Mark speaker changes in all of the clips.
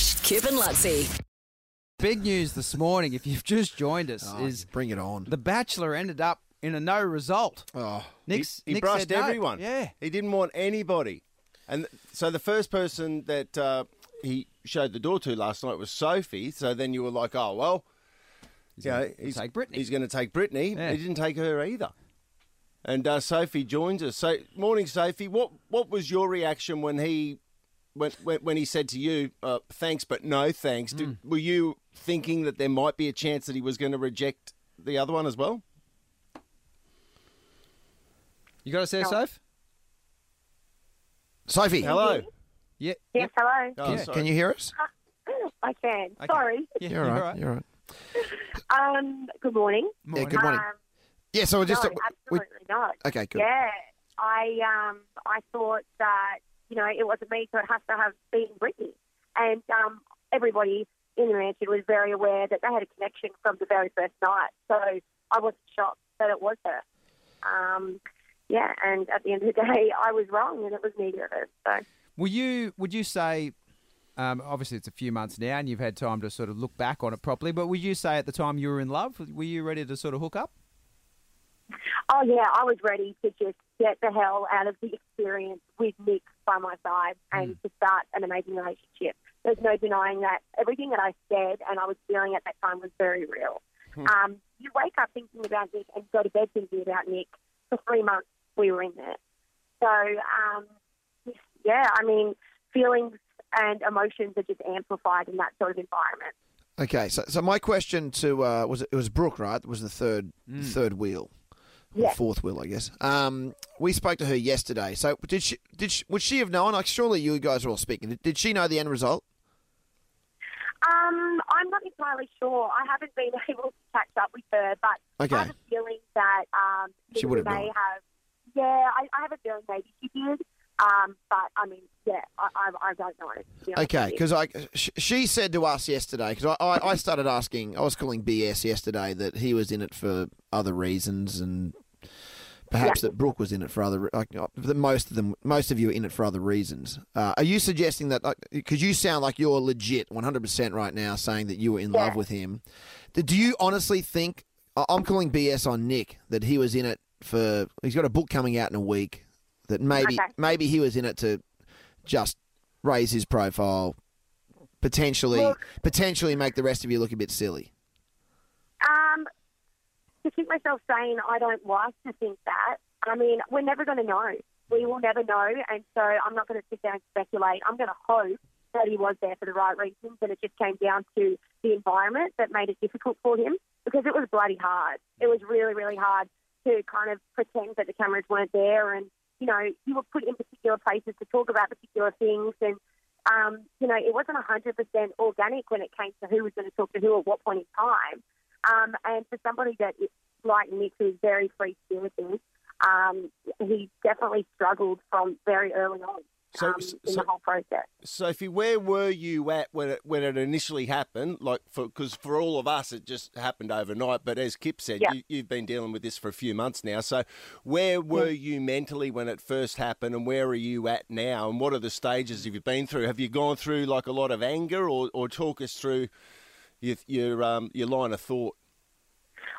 Speaker 1: Stash, Kip and Luttsy.
Speaker 2: Big news this morning, if you've just joined us,
Speaker 3: Oh,
Speaker 2: is
Speaker 3: bring it on.
Speaker 2: The Bachelor ended up in a no result.
Speaker 3: Oh,
Speaker 2: Nick's,
Speaker 4: he
Speaker 2: Nick
Speaker 4: brushed
Speaker 2: said no.
Speaker 4: everyone.
Speaker 2: Yeah.
Speaker 4: He didn't want anybody. And th- so the first person that uh, he showed the door to last night was Sophie. So then you were like, oh, well, you know, he's,
Speaker 2: take Brittany.
Speaker 4: he's going to take Brittany.
Speaker 2: Yeah.
Speaker 4: He didn't take her either. And uh, Sophie joins us. So, morning, Sophie. What what was your reaction when he when when, when he said to you, uh, "Thanks, but no thanks"?
Speaker 2: Hmm.
Speaker 4: Did, were you thinking that there might be a chance that he was going to reject the other one as well?
Speaker 2: You got us there, Soph?
Speaker 3: Sophie,
Speaker 4: Hello.
Speaker 2: Yeah.
Speaker 5: Yes, hello.
Speaker 4: Oh,
Speaker 3: Can,
Speaker 4: sorry.
Speaker 3: can you hear us?
Speaker 5: I can.
Speaker 2: Okay.
Speaker 5: Sorry.
Speaker 2: Yeah,
Speaker 3: You're all right. You're all right.
Speaker 5: Um, good morning.
Speaker 3: Yeah, good morning.
Speaker 5: Um,
Speaker 3: Yeah, so we're just.
Speaker 5: no,
Speaker 3: we-
Speaker 5: absolutely not.
Speaker 3: okay, good.
Speaker 5: Yeah, I um, I thought that you know it wasn't me, so it has to have been Brittany, and um, everybody in the mansion was very aware that they had a connection from the very first night. So I wasn't shocked that it was her. Um, yeah, and at the end of the day, I was wrong, and it was neither of us. So.
Speaker 2: Were you? Would you say? Um, obviously, it's a few months now, and you've had time to sort of look back on it properly. But would you say at the time you were in love? Were you ready to sort of hook up?
Speaker 5: Oh yeah, I was ready to just get the hell out of the experience with Nick by my side and to start an amazing relationship. There's no denying that everything that I said and I was feeling at that time was very real. Um, you wake up thinking about Nick and go to bed thinking about Nick. For three months we were in there. So um, yeah, I mean feelings and emotions are just amplified in that sort of environment.
Speaker 3: Okay, so so my question to uh, was it, it was Brooke, right? Was the third third wheel, or
Speaker 5: Yeah.
Speaker 3: fourth wheel, I guess. Um, we spoke to her yesterday. So did she? Did she, would she have known? Like, surely you guys are all speaking. Did, did she know the end result?
Speaker 5: Um, I'm not entirely sure. I haven't been able to catch up with her, but
Speaker 3: Okay.
Speaker 5: I have a feeling that um,
Speaker 3: She would have
Speaker 5: may
Speaker 3: known.
Speaker 5: have. Yeah, I, I have a feeling maybe she did. Um, but I mean, yeah, I, I, I don't know. be
Speaker 3: Okay, because I she said to us yesterday because I, I I started asking. I was calling BS yesterday that he was in it for other reasons and. Perhaps that Brooke was in it for other. Like, uh, that most of them, most of you are in it for other reasons. Uh, are you suggesting that? Because you sound like you're legit, one hundred percent right now, saying that you were in love with him. Do you honestly think? I'm calling BS on Nick that he was in it for. He's got a book coming out in a week. That maybe
Speaker 5: Okay.
Speaker 3: maybe he was in it to just raise his profile, potentially
Speaker 5: Look-
Speaker 3: potentially make the rest of you look a bit silly.
Speaker 5: To keep myself sane, I don't like to think that. I mean, we're never going to know. We will never know, and so I'm not going to sit there and speculate. I'm going to hope that he was there for the right reasons, and it just came down to the environment that made it difficult for him because it was bloody hard. It was really, really hard to kind of pretend that the cameras weren't there, and you know, you were put in particular places to talk about particular things, and um, you know, it wasn't 100% organic when it came to who was going to talk to who at what point in time. Um, and for somebody that is like Nick, who's very free spirited, um, he definitely struggled from very early on
Speaker 4: So-
Speaker 5: um,
Speaker 4: so-
Speaker 5: in the whole process.
Speaker 4: Sophie, where were you at when it when it initially happened? Like, for because for all of us, it just happened overnight. But as Kip said,
Speaker 5: Yeah.
Speaker 4: you, you've been dealing with this for a few months now. So, where were you mentally when it first happened, and where are you at now? And what are the stages have you been through? Have you gone through like a lot of anger, or, or talk us through your your um, your line of thought?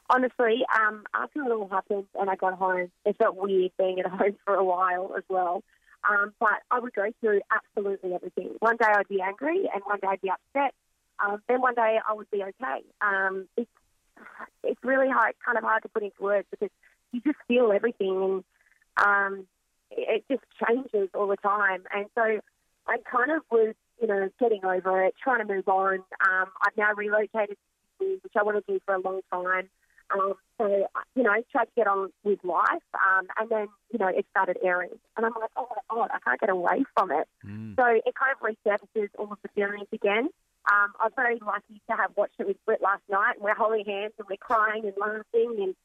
Speaker 5: Honestly, um, after it all happened and I got home, it felt weird being at home for a while as well. Um, but I would go through absolutely everything. One day I'd be angry, and one day I'd be upset. Um, then one day I would be okay. Um, it's it's really hard, kind of hard to put into words because you just feel everything, and um, it, it just changes all the time. And so I kind of was, you know, getting over it, trying to move on. Um, I've now relocated, to Sydney, which I want to do for a long time. Um, so, you know, I tried to get on with life, um, and then, you know, it started airing. And I'm like, oh my God, I can't get away from it. So it kind of resurfaces all of the feelings again. Um, I was very lucky to have watched it with Britt last night, and we're holding hands and we're crying and laughing, and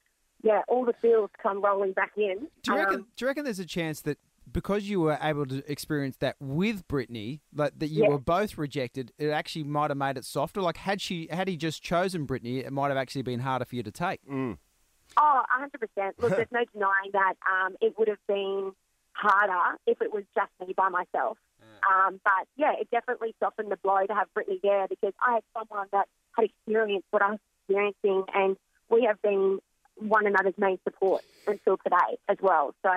Speaker 5: yeah, all the feels come rolling back in.
Speaker 2: Do you reckon?
Speaker 5: Um,
Speaker 2: do you reckon there's a chance that because you were able to experience that with Brittany, like that you
Speaker 5: Yeah.
Speaker 2: were both rejected, it actually might have made it softer. Like had she had he just chosen Brittany, it might have actually been harder for you to take.
Speaker 5: Oh, 100%. Look, there's no denying that um, it would have been harder if it was just me by myself. Um, but yeah, it definitely softened the blow to have Brittany there because I had someone that had experienced what I was experiencing, and we have been one another's main support until today as well. So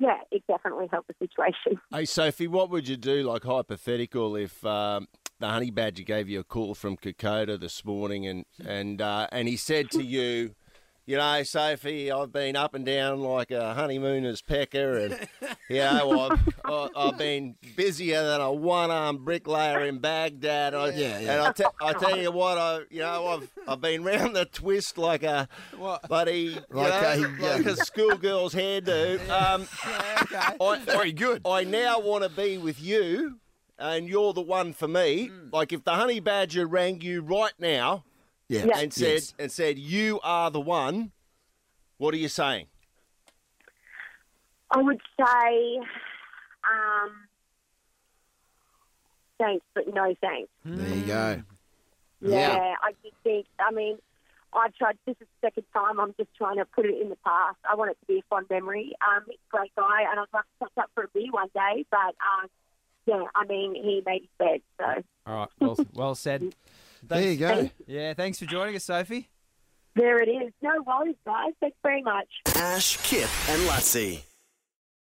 Speaker 5: yeah, it definitely helped the situation.
Speaker 4: Hey, Sophie, what would you do, like hypothetical, if um, the honey badger gave you a call from Kokoda this morning and and uh, and he said to you, you know, Sophie, I've been up and down like a honeymooner's pecker, and you know, I've, I- I've been busier than a one-armed bricklayer in Baghdad. I,
Speaker 3: Yeah, yeah.
Speaker 4: And I, te- I tell you what, I you know, I've I've been round the twist like a
Speaker 2: What?
Speaker 4: bloody you
Speaker 3: Like
Speaker 4: know,
Speaker 3: a-
Speaker 4: like a schoolgirl's hairdo. Um,
Speaker 2: okay.
Speaker 4: I,
Speaker 1: Very good.
Speaker 4: I now want to be with you, and you're the one for me. Like if the honey badger rang you right now
Speaker 3: Yeah.
Speaker 5: Yeah.
Speaker 4: and said
Speaker 3: Yes.
Speaker 4: and said you are the one, what are you saying?
Speaker 5: I would say um, thanks, but no thanks.
Speaker 3: There you go.
Speaker 5: Yeah,
Speaker 3: Yeah.
Speaker 5: I just think, I mean, I've tried, this is the second time, I'm just trying to put it in the past. I want it to be a fond memory. Um, he's a great guy, and I'd like to catch up for a beer one day, but um, yeah, I mean, he made his bed, so
Speaker 2: All right. Well, well said.
Speaker 3: There you go.
Speaker 2: Yeah. Thanks for joining us, Sophie.
Speaker 5: there it is. No worries, guys. Thanks very much.
Speaker 1: Ash, Kip, and Luttsy.